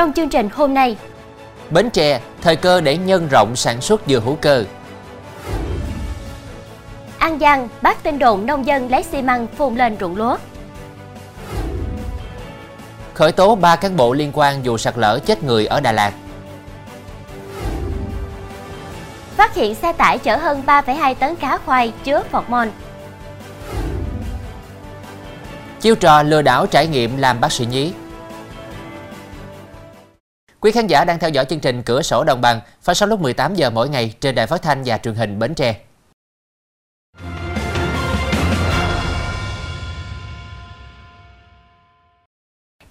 trong chương trình hôm nay. Bến Tre, thời cơ để nhân rộng sản xuất dừa hữu cơ. An Giang, bác tin đồn nông dân lấy xi măng phun lên ruộng lúa. Khởi tố 3 cán bộ liên quan vụ sạt lở chết người ở Đà Lạt. Phát hiện xe tải chở hơn 3,2 tấn cá khoai chứa phọt môn. Chiêu trò lừa đảo trải nghiệm làm bác sĩ nhí. Quý khán giả đang theo dõi chương trình Cửa sổ Đồng bằng phát sóng lúc 18 giờ mỗi ngày trên đài phát thanh và truyền hình Bến Tre.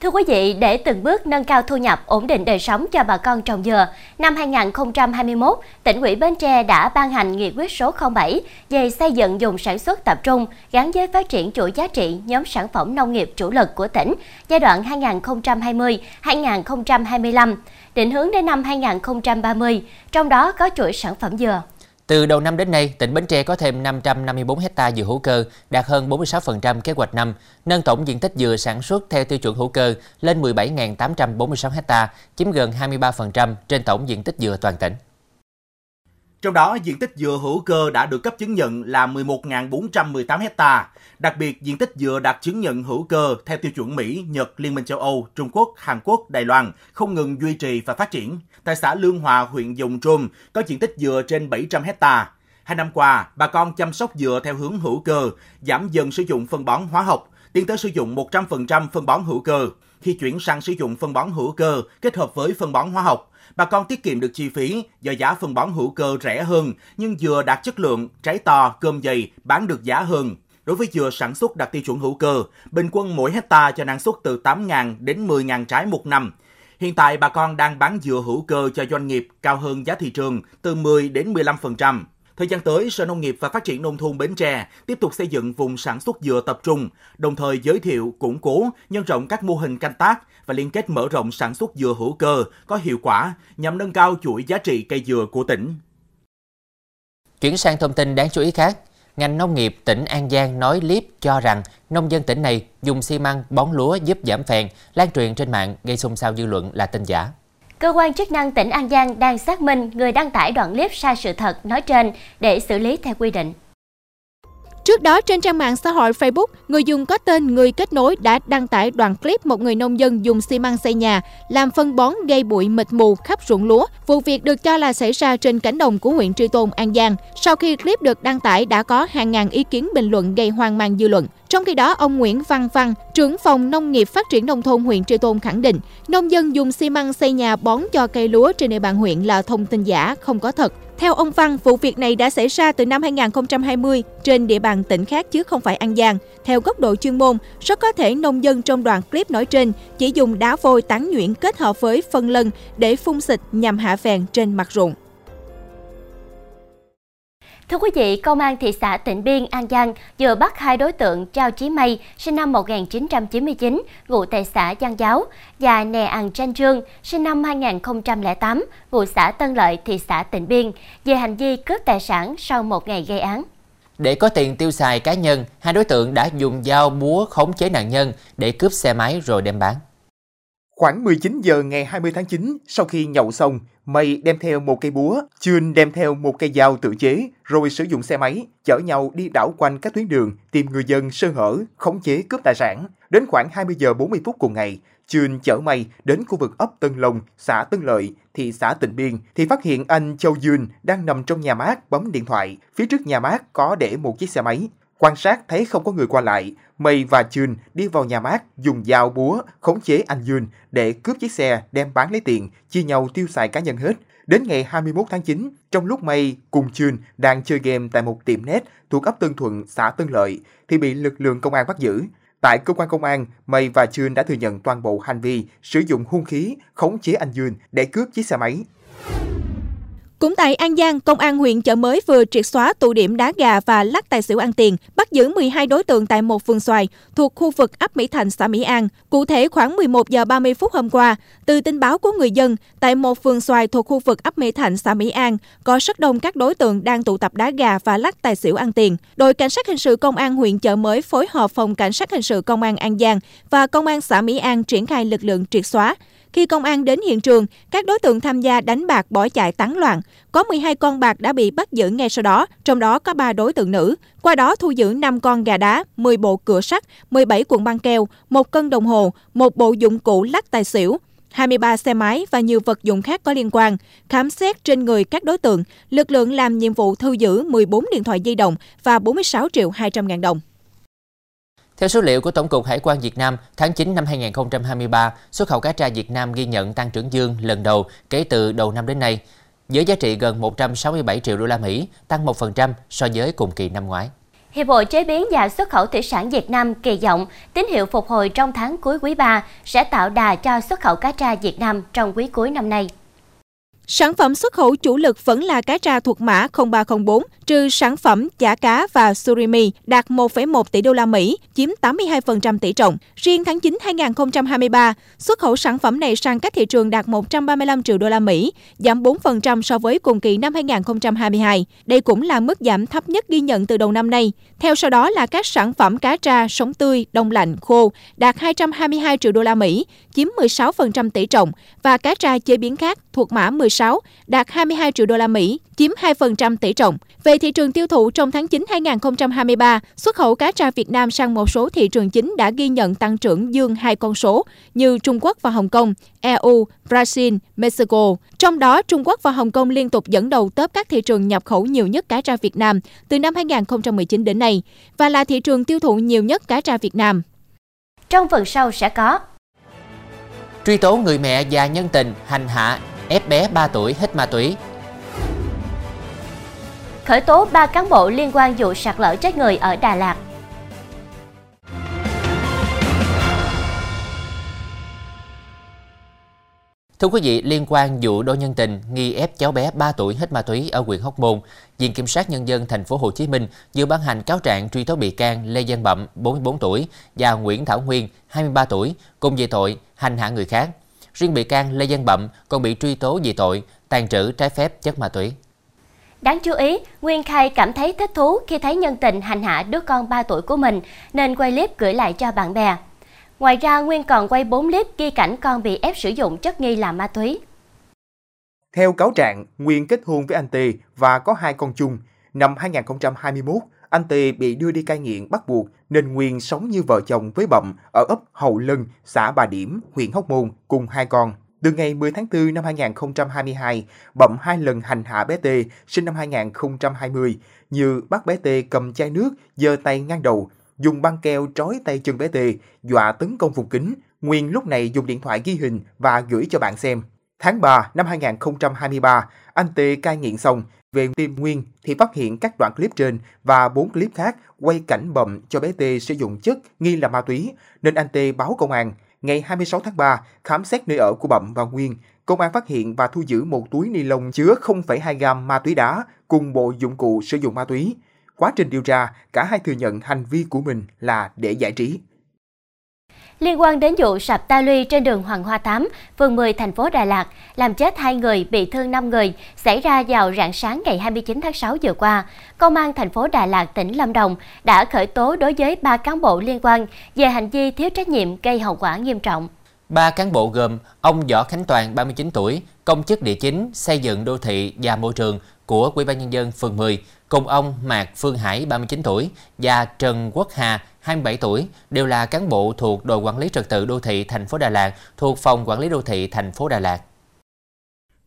Thưa quý vị, để từng bước nâng cao thu nhập, ổn định đời sống cho bà con trồng dừa, năm 2021, tỉnh ủy Bến Tre đã ban hành nghị quyết số 07 về xây dựng vùng sản xuất tập trung gắn với phát triển chuỗi giá trị nhóm sản phẩm nông nghiệp chủ lực của tỉnh giai đoạn 2020-2025, định hướng đến năm 2030, trong đó có chuỗi sản phẩm dừa. Từ đầu năm đến nay, tỉnh Bến Tre có thêm 554 hecta dừa hữu cơ, đạt hơn 46% kế hoạch năm, nâng tổng diện tích dừa sản xuất theo tiêu chuẩn hữu cơ lên 17.846 hecta, chiếm gần 23% trên tổng diện tích dừa toàn tỉnh. Trong đó, diện tích dừa hữu cơ đã được cấp chứng nhận là 11.418 hecta. Đặc biệt, diện tích dừa đạt chứng nhận hữu cơ theo tiêu chuẩn Mỹ, Nhật, Liên minh châu Âu, Trung Quốc, Hàn Quốc, Đài Loan không ngừng duy trì và phát triển. Tại xã Lương Hòa, huyện Dùng trùm có diện tích dừa trên 700 hecta. Hai năm qua, bà con chăm sóc dừa theo hướng hữu cơ, giảm dần sử dụng phân bón hóa học, tiến tới sử dụng 100% phân bón hữu cơ. Khi chuyển sang sử dụng phân bón hữu cơ kết hợp với phân bón hóa học, bà con tiết kiệm được chi phí do giá phân bón hữu cơ rẻ hơn nhưng dừa đạt chất lượng, trái to, cơm dày, bán được giá hơn. Đối với dừa sản xuất đạt tiêu chuẩn hữu cơ, bình quân mỗi hecta cho năng suất từ 8.000 đến 10.000 trái một năm. Hiện tại bà con đang bán dừa hữu cơ cho doanh nghiệp cao hơn giá thị trường từ 10 đến 15%. Thời gian tới, Sở Nông nghiệp và Phát triển Nông thôn Bến Tre tiếp tục xây dựng vùng sản xuất dừa tập trung, đồng thời giới thiệu, củng cố, nhân rộng các mô hình canh tác và liên kết mở rộng sản xuất dừa hữu cơ có hiệu quả nhằm nâng cao chuỗi giá trị cây dừa của tỉnh. Chuyển sang thông tin đáng chú ý khác, ngành nông nghiệp tỉnh An Giang nói clip cho rằng nông dân tỉnh này dùng xi măng bón lúa giúp giảm phèn, lan truyền trên mạng gây xôn xao dư luận là tin giả. Cơ quan chức năng tỉnh An Giang đang xác minh người đăng tải đoạn clip sai sự thật nói trên để xử lý theo quy định. Trước đó, trên trang mạng xã hội Facebook, người dùng có tên Người Kết Nối đã đăng tải đoạn clip một người nông dân dùng xi măng xây nhà, làm phân bón gây bụi mịt mù khắp ruộng lúa. Vụ việc được cho là xảy ra trên cánh đồng của huyện Tri Tôn, An Giang. Sau khi clip được đăng tải, đã có hàng ngàn ý kiến bình luận gây hoang mang dư luận. Trong khi đó, ông Nguyễn Văn Văn, trưởng phòng nông nghiệp phát triển nông thôn huyện Tri Tôn khẳng định, nông dân dùng xi măng xây nhà bón cho cây lúa trên địa bàn huyện là thông tin giả, không có thật. Theo ông Văn, vụ việc này đã xảy ra từ năm 2020 trên địa bàn tỉnh khác chứ không phải An Giang. Theo góc độ chuyên môn, rất có thể nông dân trong đoạn clip nói trên chỉ dùng đá vôi tán nhuyễn kết hợp với phân lân để phun xịt nhằm hạ phèn trên mặt ruộng. Thưa quý vị, Công an thị xã Tịnh Biên, An Giang vừa bắt hai đối tượng Trao Chí Mây, sinh năm 1999, ngụ tại xã Giang Giáo, và Nè Ăn Tranh Trương, sinh năm 2008, ngụ xã Tân Lợi, thị xã Tịnh Biên, về hành vi cướp tài sản sau một ngày gây án. Để có tiền tiêu xài cá nhân, hai đối tượng đã dùng dao búa khống chế nạn nhân để cướp xe máy rồi đem bán. Khoảng 19 giờ ngày 20 tháng 9, sau khi nhậu xong, Mây đem theo một cây búa, Chun đem theo một cây dao tự chế, rồi sử dụng xe máy, chở nhau đi đảo quanh các tuyến đường, tìm người dân sơ hở, khống chế cướp tài sản. Đến khoảng 20 giờ 40 phút cùng ngày, Chun chở Mây đến khu vực ấp Tân Long, xã Tân Lợi, thị xã Tịnh Biên, thì phát hiện anh Châu Dương đang nằm trong nhà mát bấm điện thoại. Phía trước nhà mát có để một chiếc xe máy. Quan sát thấy không có người qua lại, Mây và Chun đi vào nhà mát dùng dao búa khống chế anh dương để cướp chiếc xe đem bán lấy tiền, chia nhau tiêu xài cá nhân hết. Đến ngày 21 tháng 9, trong lúc Mây cùng Chun đang chơi game tại một tiệm net thuộc ấp Tân Thuận, xã Tân Lợi, thì bị lực lượng công an bắt giữ. Tại cơ quan công an, Mây và Chun đã thừa nhận toàn bộ hành vi sử dụng hung khí khống chế anh dương để cướp chiếc xe máy. Cũng tại An Giang, Công an huyện chợ mới vừa triệt xóa tụ điểm đá gà và lắc tài xỉu ăn tiền, bắt giữ 12 đối tượng tại một vườn xoài thuộc khu vực ấp Mỹ Thành, xã Mỹ An. Cụ thể khoảng 11 giờ 30 phút hôm qua, từ tin báo của người dân, tại một vườn xoài thuộc khu vực ấp Mỹ Thành, xã Mỹ An, có rất đông các đối tượng đang tụ tập đá gà và lắc tài xỉu ăn tiền. Đội cảnh sát hình sự Công an huyện chợ mới phối hợp phòng cảnh sát hình sự Công an An Giang và Công an xã Mỹ An triển khai lực lượng triệt xóa. Khi công an đến hiện trường, các đối tượng tham gia đánh bạc bỏ chạy tán loạn. Có 12 con bạc đã bị bắt giữ ngay sau đó, trong đó có 3 đối tượng nữ. Qua đó thu giữ 5 con gà đá, 10 bộ cửa sắt, 17 cuộn băng keo, một cân đồng hồ, một bộ dụng cụ lắc tài xỉu, 23 xe máy và nhiều vật dụng khác có liên quan. Khám xét trên người các đối tượng, lực lượng làm nhiệm vụ thu giữ 14 điện thoại di động và 46 triệu 200 ngàn đồng. Theo số liệu của Tổng cục Hải quan Việt Nam, tháng 9 năm 2023, xuất khẩu cá tra Việt Nam ghi nhận tăng trưởng dương lần đầu kể từ đầu năm đến nay, với giá trị gần 167 triệu đô la Mỹ, tăng 1% so với cùng kỳ năm ngoái. Hiệp hội Chế biến và Xuất khẩu Thủy sản Việt Nam kỳ vọng tín hiệu phục hồi trong tháng cuối quý 3 sẽ tạo đà cho xuất khẩu cá tra Việt Nam trong quý cuối năm nay. Sản phẩm xuất khẩu chủ lực vẫn là cá tra thuộc mã 0304, trừ sản phẩm chả cá và surimi đạt 1,1 tỷ đô la Mỹ, chiếm 82% tỷ trọng. Riêng tháng 9 2023, xuất khẩu sản phẩm này sang các thị trường đạt 135 triệu đô la Mỹ, giảm 4% so với cùng kỳ năm 2022. Đây cũng là mức giảm thấp nhất ghi nhận từ đầu năm nay. Theo sau đó là các sản phẩm cá tra sống tươi, đông lạnh, khô đạt 222 triệu đô la Mỹ, chiếm 16% tỷ trọng và cá tra chế biến khác thuộc mã 16 đạt 22 triệu đô la Mỹ, chiếm 2% tỷ trọng. Về thị trường tiêu thụ trong tháng 9 2023, xuất khẩu cá tra Việt Nam sang một số thị trường chính đã ghi nhận tăng trưởng dương hai con số như Trung Quốc và Hồng Kông, EU, Brazil, Mexico. Trong đó, Trung Quốc và Hồng Kông liên tục dẫn đầu top các thị trường nhập khẩu nhiều nhất cá tra Việt Nam từ năm 2019 đến nay và là thị trường tiêu thụ nhiều nhất cá tra Việt Nam. Trong phần sau sẽ có Truy tố người mẹ và nhân tình hành hạ ép bé 3 tuổi hít ma túy khởi tố 3 cán bộ liên quan vụ sạt lở chết người ở Đà Lạt. Thưa quý vị, liên quan vụ đôi nhân tình nghi ép cháu bé 3 tuổi hết ma túy ở huyện Hóc Môn, Viện Kiểm sát Nhân dân thành phố Hồ Chí Minh vừa ban hành cáo trạng truy tố bị can Lê Văn Bậm, 44 tuổi và Nguyễn Thảo Nguyên, 23 tuổi, cùng về tội hành hạ người khác. Riêng bị can Lê Văn Bậm còn bị truy tố về tội tàn trữ trái phép chất ma túy. Đáng chú ý, Nguyên khai cảm thấy thích thú khi thấy nhân tình hành hạ đứa con 3 tuổi của mình nên quay clip gửi lại cho bạn bè. Ngoài ra, Nguyên còn quay 4 clip ghi cảnh con bị ép sử dụng chất nghi là ma túy. Theo cáo trạng, Nguyên kết hôn với anh Tê và có hai con chung. Năm 2021, anh Tê bị đưa đi cai nghiện bắt buộc nên Nguyên sống như vợ chồng với Bậm ở ấp Hậu Lân, xã Bà Điểm, huyện Hóc Môn cùng hai con. Từ ngày 10 tháng 4 năm 2022, Bậm hai lần hành hạ bé Tê sinh năm 2020 như bắt bé Tê cầm chai nước, giơ tay ngang đầu, dùng băng keo trói tay chân bé Tê, dọa tấn công vùng kính. Nguyên lúc này dùng điện thoại ghi hình và gửi cho bạn xem. Tháng 3 năm 2023, anh Tê cai nghiện xong, về Tiêm Nguyên thì phát hiện các đoạn clip trên và 4 clip khác quay cảnh bậm cho bé T sử dụng chất nghi là ma túy, nên anh T báo công an ngày 26 tháng 3, khám xét nơi ở của Bậm và Nguyên, công an phát hiện và thu giữ một túi ni lông chứa 0,2 gam ma túy đá cùng bộ dụng cụ sử dụng ma túy. Quá trình điều tra, cả hai thừa nhận hành vi của mình là để giải trí. Liên quan đến vụ sập ta luy trên đường Hoàng Hoa 8, phường 10 thành phố Đà Lạt, làm chết 2 người, bị thương 5 người, xảy ra vào rạng sáng ngày 29 tháng 6 vừa qua, Công an thành phố Đà Lạt, tỉnh Lâm Đồng đã khởi tố đối với 3 cán bộ liên quan về hành vi thiếu trách nhiệm gây hậu quả nghiêm trọng. Ba cán bộ gồm ông Võ Khánh Toàn 39 tuổi, công chức địa chính, xây dựng đô thị và môi trường của Ủy ban nhân dân phường 10, cùng ông Mạc Phương Hải 39 tuổi và Trần Quốc Hà 27 tuổi đều là cán bộ thuộc đội quản lý trật tự đô thị thành phố Đà Lạt thuộc phòng quản lý đô thị thành phố Đà Lạt.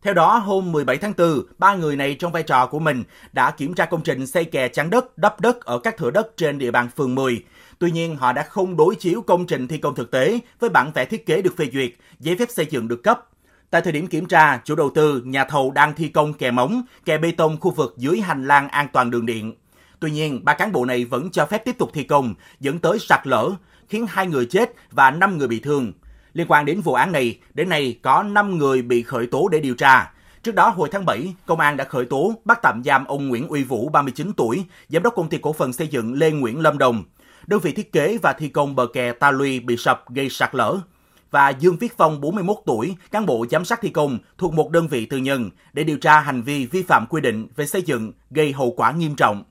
Theo đó, hôm 17 tháng 4, ba người này trong vai trò của mình đã kiểm tra công trình xây kè chắn đất, đắp đất ở các thửa đất trên địa bàn phường 10. Tuy nhiên, họ đã không đối chiếu công trình thi công thực tế với bản vẽ thiết kế được phê duyệt, giấy phép xây dựng được cấp. Tại thời điểm kiểm tra, chủ đầu tư, nhà thầu đang thi công kè móng, kè bê tông khu vực dưới hành lang an toàn đường điện. Tuy nhiên, ba cán bộ này vẫn cho phép tiếp tục thi công, dẫn tới sạt lở, khiến hai người chết và 5 người bị thương. Liên quan đến vụ án này, đến nay có 5 người bị khởi tố để điều tra. Trước đó hồi tháng 7, công an đã khởi tố bắt tạm giam ông Nguyễn Uy Vũ 39 tuổi, giám đốc công ty cổ phần xây dựng Lê Nguyễn Lâm Đồng. Đơn vị thiết kế và thi công bờ kè Ta Luy bị sập gây sạt lở. Và Dương Viết Phong 41 tuổi, cán bộ giám sát thi công thuộc một đơn vị tư nhân để điều tra hành vi vi phạm quy định về xây dựng gây hậu quả nghiêm trọng.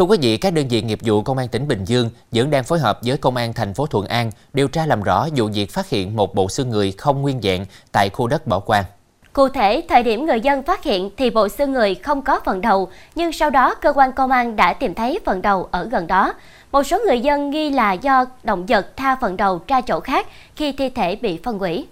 Thưa quý vị, các đơn vị nghiệp vụ Công an tỉnh Bình Dương vẫn đang phối hợp với Công an thành phố Thuận An điều tra làm rõ vụ việc phát hiện một bộ xương người không nguyên dạng tại khu đất bỏ quan. Cụ thể, thời điểm người dân phát hiện thì bộ xương người không có phần đầu, nhưng sau đó cơ quan công an đã tìm thấy phần đầu ở gần đó. Một số người dân nghi là do động vật tha phần đầu ra chỗ khác khi thi thể bị phân hủy.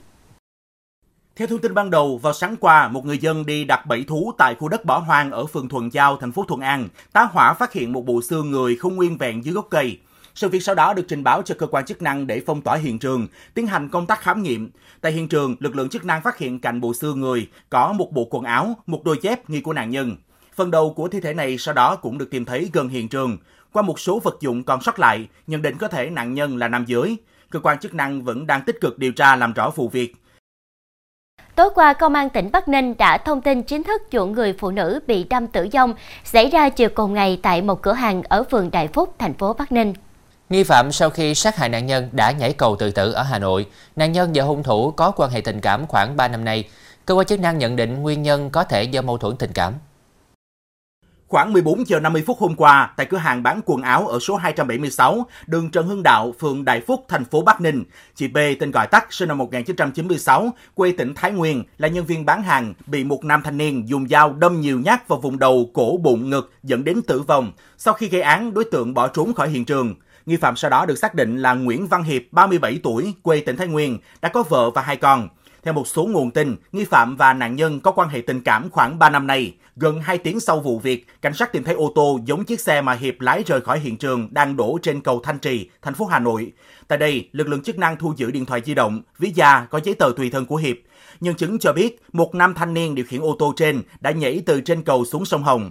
Theo thông tin ban đầu, vào sáng qua, một người dân đi đặt bẫy thú tại khu đất bỏ hoang ở phường Thuận Giao, thành phố Thuận An, tá hỏa phát hiện một bộ xương người không nguyên vẹn dưới gốc cây. Sự việc sau đó được trình báo cho cơ quan chức năng để phong tỏa hiện trường, tiến hành công tác khám nghiệm. Tại hiện trường, lực lượng chức năng phát hiện cạnh bộ xương người có một bộ quần áo, một đôi dép nghi của nạn nhân. Phần đầu của thi thể này sau đó cũng được tìm thấy gần hiện trường. Qua một số vật dụng còn sót lại, nhận định có thể nạn nhân là nam giới. Cơ quan chức năng vẫn đang tích cực điều tra làm rõ vụ việc. Tối qua, Công an tỉnh Bắc Ninh đã thông tin chính thức vụ người phụ nữ bị đâm tử vong xảy ra chiều cùng ngày tại một cửa hàng ở phường Đại Phúc, thành phố Bắc Ninh. Nghi phạm sau khi sát hại nạn nhân đã nhảy cầu tự tử ở Hà Nội. Nạn nhân và hung thủ có quan hệ tình cảm khoảng 3 năm nay. Cơ quan chức năng nhận định nguyên nhân có thể do mâu thuẫn tình cảm. Khoảng 14 giờ 50 phút hôm qua, tại cửa hàng bán quần áo ở số 276, đường Trần Hưng Đạo, phường Đại Phúc, thành phố Bắc Ninh, chị B tên gọi tắt sinh năm 1996, quê tỉnh Thái Nguyên, là nhân viên bán hàng, bị một nam thanh niên dùng dao đâm nhiều nhát vào vùng đầu, cổ, bụng, ngực, dẫn đến tử vong. Sau khi gây án, đối tượng bỏ trốn khỏi hiện trường. Nghi phạm sau đó được xác định là Nguyễn Văn Hiệp, 37 tuổi, quê tỉnh Thái Nguyên, đã có vợ và hai con. Theo một số nguồn tin, nghi phạm và nạn nhân có quan hệ tình cảm khoảng 3 năm nay. Gần 2 tiếng sau vụ việc, cảnh sát tìm thấy ô tô giống chiếc xe mà Hiệp lái rời khỏi hiện trường đang đổ trên cầu Thanh Trì, thành phố Hà Nội. Tại đây, lực lượng chức năng thu giữ điện thoại di động, ví da có giấy tờ tùy thân của Hiệp. Nhân chứng cho biết, một nam thanh niên điều khiển ô tô trên đã nhảy từ trên cầu xuống sông Hồng.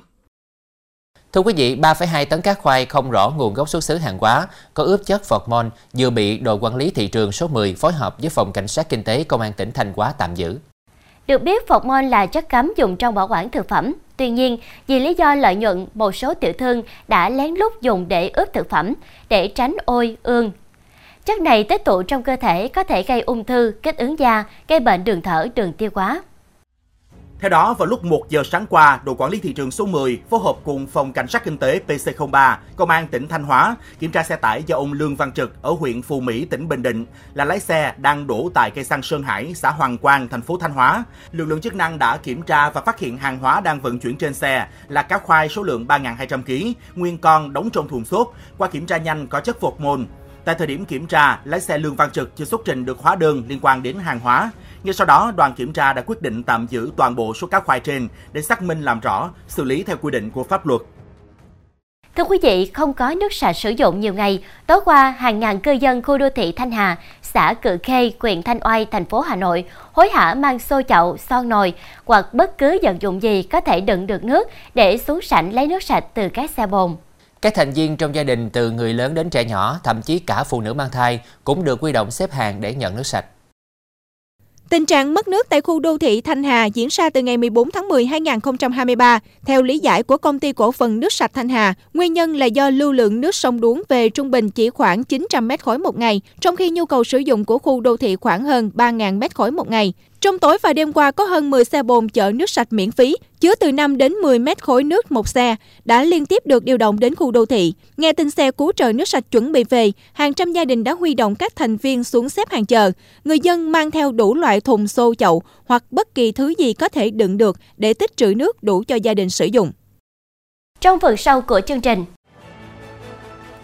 Thưa quý vị, 3,2 tấn cá khoai không rõ nguồn gốc xuất xứ hàng hóa có ướp chất phormone vừa bị đội quản lý thị trường số 10 phối hợp với phòng cảnh sát kinh tế công an tỉnh Thanh Hóa tạm giữ. Được biết, phormone là chất cấm dùng trong bảo quản thực phẩm. Tuy nhiên, vì lý do lợi nhuận, một số tiểu thương đã lén lút dùng để ướp thực phẩm để tránh ôi, ương. Chất này tích tụ trong cơ thể có thể gây ung thư, kích ứng da, gây bệnh đường thở, đường tiêu hóa. Theo đó, vào lúc 1 giờ sáng qua, đội quản lý thị trường số 10 phối hợp cùng phòng cảnh sát kinh tế PC03, công an tỉnh Thanh Hóa kiểm tra xe tải do ông Lương Văn Trực ở huyện Phù Mỹ, tỉnh Bình Định là lái xe đang đổ tại cây xăng Sơn Hải, xã Hoàng Quang, thành phố Thanh Hóa. Lực lượng chức năng đã kiểm tra và phát hiện hàng hóa đang vận chuyển trên xe là cá khoai số lượng 3.200 kg, nguyên con đóng trong thùng xốp. Qua kiểm tra nhanh có chất phột môn. Tại thời điểm kiểm tra, lái xe Lương Văn Trực chưa xuất trình được hóa đơn liên quan đến hàng hóa. Ngay sau đó, đoàn kiểm tra đã quyết định tạm giữ toàn bộ số cá khoai trên để xác minh làm rõ, xử lý theo quy định của pháp luật. Thưa quý vị, không có nước sạch sử dụng nhiều ngày, tối qua hàng ngàn cư dân khu đô thị Thanh Hà, xã Cự Khê, huyện Thanh Oai, thành phố Hà Nội hối hả mang xô chậu, son nồi hoặc bất cứ vật dụng gì có thể đựng được nước để xuống sảnh lấy nước sạch từ các xe bồn. Các thành viên trong gia đình từ người lớn đến trẻ nhỏ, thậm chí cả phụ nữ mang thai cũng được quy động xếp hàng để nhận nước sạch. Tình trạng mất nước tại khu đô thị Thanh Hà diễn ra từ ngày 14 tháng 10 2023. Theo lý giải của công ty cổ phần nước sạch Thanh Hà, nguyên nhân là do lưu lượng nước sông Đuống về trung bình chỉ khoảng 900 mét khối một ngày, trong khi nhu cầu sử dụng của khu đô thị khoảng hơn 3.000 mét khối một ngày. Trong tối và đêm qua có hơn 10 xe bồn chở nước sạch miễn phí, chứa từ 5 đến 10 mét khối nước một xe, đã liên tiếp được điều động đến khu đô thị. Nghe tin xe cứu trợ nước sạch chuẩn bị về, hàng trăm gia đình đã huy động các thành viên xuống xếp hàng chờ. Người dân mang theo đủ loại thùng xô chậu hoặc bất kỳ thứ gì có thể đựng được để tích trữ nước đủ cho gia đình sử dụng. Trong phần sau của chương trình,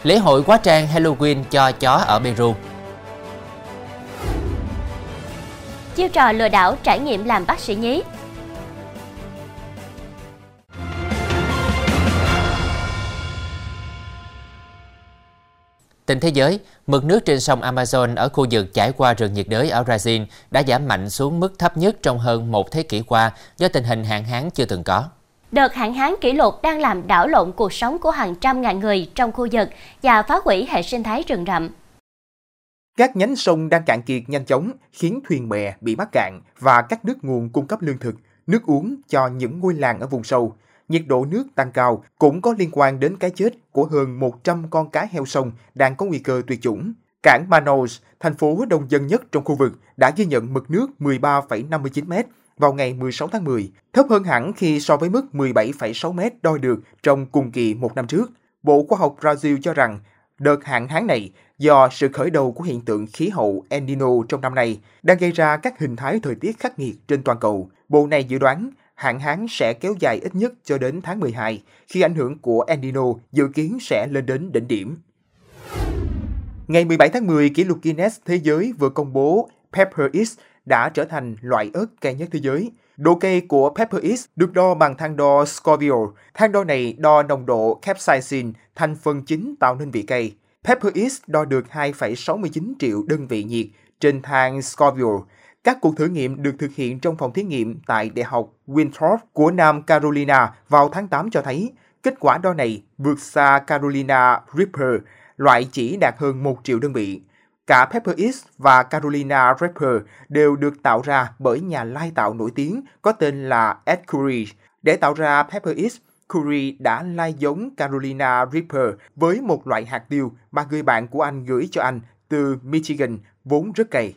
Lễ hội quá trang Halloween cho chó ở Peru chiêu trò lừa đảo trải nghiệm làm bác sĩ nhí. Tin thế giới, mực nước trên sông Amazon ở khu vực trải qua rừng nhiệt đới ở Brazil đã giảm mạnh xuống mức thấp nhất trong hơn một thế kỷ qua do tình hình hạn hán chưa từng có. Đợt hạn hán kỷ lục đang làm đảo lộn cuộc sống của hàng trăm ngàn người trong khu vực và phá hủy hệ sinh thái rừng rậm. Các nhánh sông đang cạn kiệt nhanh chóng khiến thuyền bè bị mắc cạn và các nước nguồn cung cấp lương thực, nước uống cho những ngôi làng ở vùng sâu. Nhiệt độ nước tăng cao cũng có liên quan đến cái chết của hơn 100 con cá heo sông đang có nguy cơ tuyệt chủng. Cảng Manaus, thành phố đông dân nhất trong khu vực, đã ghi nhận mực nước 13,59 mét vào ngày 16 tháng 10, thấp hơn hẳn khi so với mức 17,6 mét đo được trong cùng kỳ một năm trước. Bộ Khoa học Brazil cho rằng đợt hạn hán này do sự khởi đầu của hiện tượng khí hậu El Nino trong năm nay đang gây ra các hình thái thời tiết khắc nghiệt trên toàn cầu. Bộ này dự đoán hạn hán sẽ kéo dài ít nhất cho đến tháng 12, khi ảnh hưởng của El Nino dự kiến sẽ lên đến đỉnh điểm. Ngày 17 tháng 10, kỷ lục Guinness Thế giới vừa công bố Pepper X đã trở thành loại ớt cay nhất thế giới. Độ cay của Pepper X được đo bằng thang đo Scoville. Thang đo này đo nồng độ capsaicin, thành phần chính tạo nên vị cay. Pepper X đo được 2,69 triệu đơn vị nhiệt trên thang Scoville. Các cuộc thử nghiệm được thực hiện trong phòng thí nghiệm tại Đại học Winthrop của Nam Carolina vào tháng 8 cho thấy kết quả đo này vượt xa Carolina Reaper, loại chỉ đạt hơn 1 triệu đơn vị. Cả Pepper X và Carolina Reaper đều được tạo ra bởi nhà lai tạo nổi tiếng có tên là Ed Curry. Để tạo ra Pepper X, Curry đã lai giống Carolina Reaper với một loại hạt tiêu mà người bạn của anh gửi cho anh từ Michigan vốn rất cay.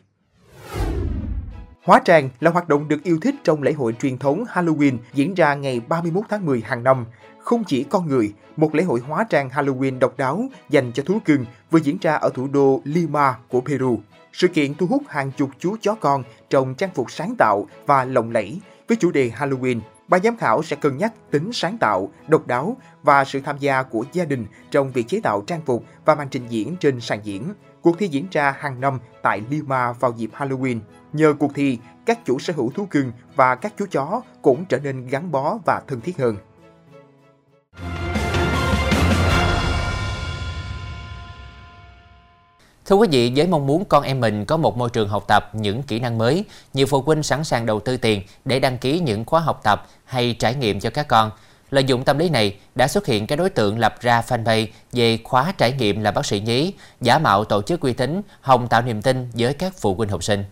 Hóa trang là hoạt động được yêu thích trong lễ hội truyền thống Halloween diễn ra ngày 31 tháng 10 hàng năm. Không chỉ con người, một lễ hội hóa trang Halloween độc đáo dành cho thú cưng vừa diễn ra ở thủ đô Lima của Peru. Sự kiện thu hút hàng chục chú chó con trong trang phục sáng tạo và lộng lẫy với chủ đề Halloween. Ban giám khảo sẽ cân nhắc tính sáng tạo, độc đáo và sự tham gia của gia đình trong việc chế tạo trang phục và màn trình diễn trên sàn diễn. Cuộc thi diễn ra hàng năm tại Lima vào dịp Halloween. Nhờ cuộc thi, các chủ sở hữu thú cưng và các chú chó cũng trở nên gắn bó và thân thiết hơn. Thưa quý vị, với mong muốn con em mình có một môi trường học tập những kỹ năng mới, nhiều phụ huynh sẵn sàng đầu tư tiền để đăng ký những khóa học tập hay trải nghiệm cho các con. Lợi dụng tâm lý này, đã xuất hiện các đối tượng lập ra fanpage về khóa trải nghiệm là bác sĩ nhí, giả mạo tổ chức uy tín, hòng tạo niềm tin với các phụ huynh học sinh.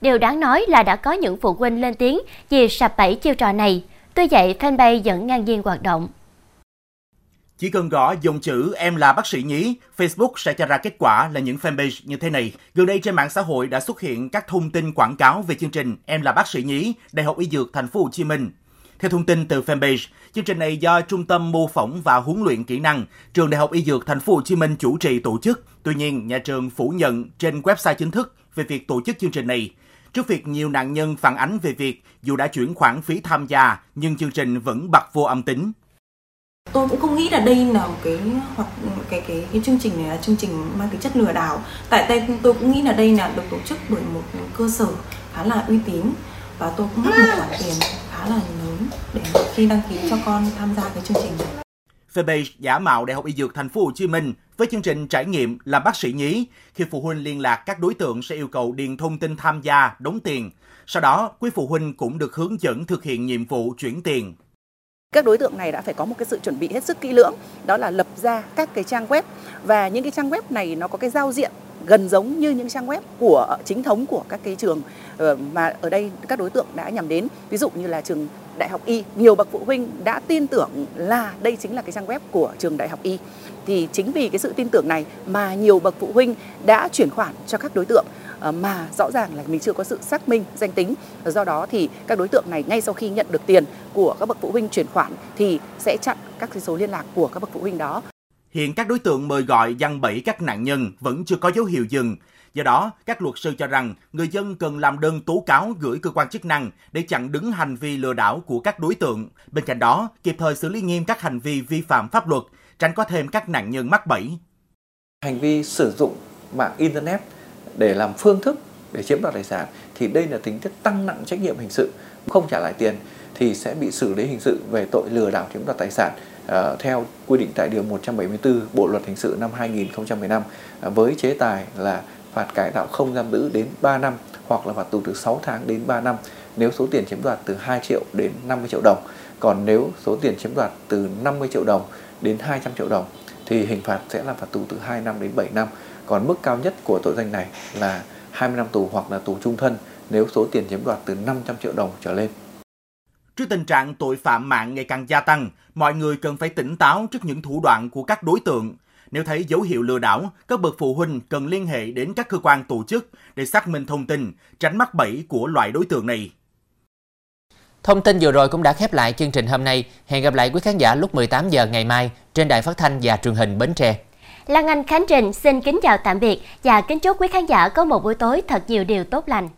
Điều đáng nói là đã có những phụ huynh lên tiếng vì sập bẫy chiêu trò này. Tuy vậy, fanpage vẫn ngang nhiên hoạt động. Chỉ cần gõ dòng chữ em là bác sĩ nhí, Facebook sẽ cho ra kết quả là những fanpage như thế này. Gần đây trên mạng xã hội đã xuất hiện các thông tin quảng cáo về chương trình Em là bác sĩ nhí, Đại học Y Dược Thành phố Hồ Chí Minh. Theo thông tin từ fanpage, chương trình này do Trung tâm mô phỏng và huấn luyện kỹ năng, Trường Đại học Y Dược Thành phố Hồ Chí Minh chủ trì tổ chức. Tuy nhiên, nhà trường phủ nhận trên website chính thức về việc tổ chức chương trình này. Trước việc nhiều nạn nhân phản ánh về việc dù đã chuyển khoản phí tham gia nhưng chương trình vẫn bật vô âm tính. Tôi cũng không nghĩ là đây là một cái hoặc cái cái cái chương trình này là chương trình mang tính chất lừa đảo. Tại đây tôi cũng nghĩ là đây là được tổ chức bởi một cơ sở khá là uy tín và tôi cũng mất một khoản tiền khá là lớn để khi đăng ký cho con tham gia cái chương trình này. Fanpage giả mạo Đại học Y Dược Thành phố Hồ Chí Minh với chương trình trải nghiệm làm bác sĩ nhí. Khi phụ huynh liên lạc, các đối tượng sẽ yêu cầu điền thông tin tham gia, đóng tiền. Sau đó, quý phụ huynh cũng được hướng dẫn thực hiện nhiệm vụ chuyển tiền. Các đối tượng này đã phải có một cái sự chuẩn bị hết sức kỹ lưỡng, đó là lập ra các cái trang web. Và những cái trang web này nó có cái giao diện gần giống như những trang web của chính thống của các cái trường ờ, mà ở đây các đối tượng đã nhằm đến. Ví dụ như là trường đại học y nhiều bậc phụ huynh đã tin tưởng là đây chính là cái trang web của trường đại học y. Thì chính vì cái sự tin tưởng này mà nhiều bậc phụ huynh đã chuyển khoản cho các đối tượng mà rõ ràng là mình chưa có sự xác minh danh tính do đó thì các đối tượng này ngay sau khi nhận được tiền của các bậc phụ huynh chuyển khoản thì sẽ chặn các số liên lạc của các bậc phụ huynh đó Hiện các đối tượng mời gọi dăng bẫy các nạn nhân vẫn chưa có dấu hiệu dừng. Do đó, các luật sư cho rằng người dân cần làm đơn tố cáo gửi cơ quan chức năng để chặn đứng hành vi lừa đảo của các đối tượng. Bên cạnh đó, kịp thời xử lý nghiêm các hành vi vi phạm pháp luật, tránh có thêm các nạn nhân mắc bẫy. Hành vi sử dụng mạng Internet để làm phương thức để chiếm đoạt tài sản thì đây là tính chất tăng nặng trách nhiệm hình sự. Không trả lại tiền thì sẽ bị xử lý hình sự về tội lừa đảo chiếm đoạt tài sản uh, theo quy định tại điều 174 Bộ luật hình sự năm 2015 uh, ờ, với chế tài là phạt cải tạo không giam giữ đến 3 năm hoặc là phạt tù từ 6 tháng đến 3 năm nếu số tiền chiếm đoạt từ 2 triệu đến 50 triệu đồng. Còn nếu số tiền chiếm đoạt từ 50 triệu đồng đến 200 triệu đồng thì hình phạt sẽ là phạt tù từ 2 năm đến 7 năm. Còn mức cao nhất của tội danh này là 20 năm tù hoặc là tù trung thân nếu số tiền chiếm đoạt từ 500 triệu đồng trở lên. Trước tình trạng tội phạm mạng ngày càng gia tăng, mọi người cần phải tỉnh táo trước những thủ đoạn của các đối tượng. Nếu thấy dấu hiệu lừa đảo, các bậc phụ huynh cần liên hệ đến các cơ quan tổ chức để xác minh thông tin, tránh mắc bẫy của loại đối tượng này. Thông tin vừa rồi cũng đã khép lại chương trình hôm nay. Hẹn gặp lại quý khán giả lúc 18 giờ ngày mai trên đài phát thanh và truyền hình Bến Tre. Lan Anh Khánh Trình xin kính chào tạm biệt và kính chúc quý khán giả có một buổi tối thật nhiều điều tốt lành.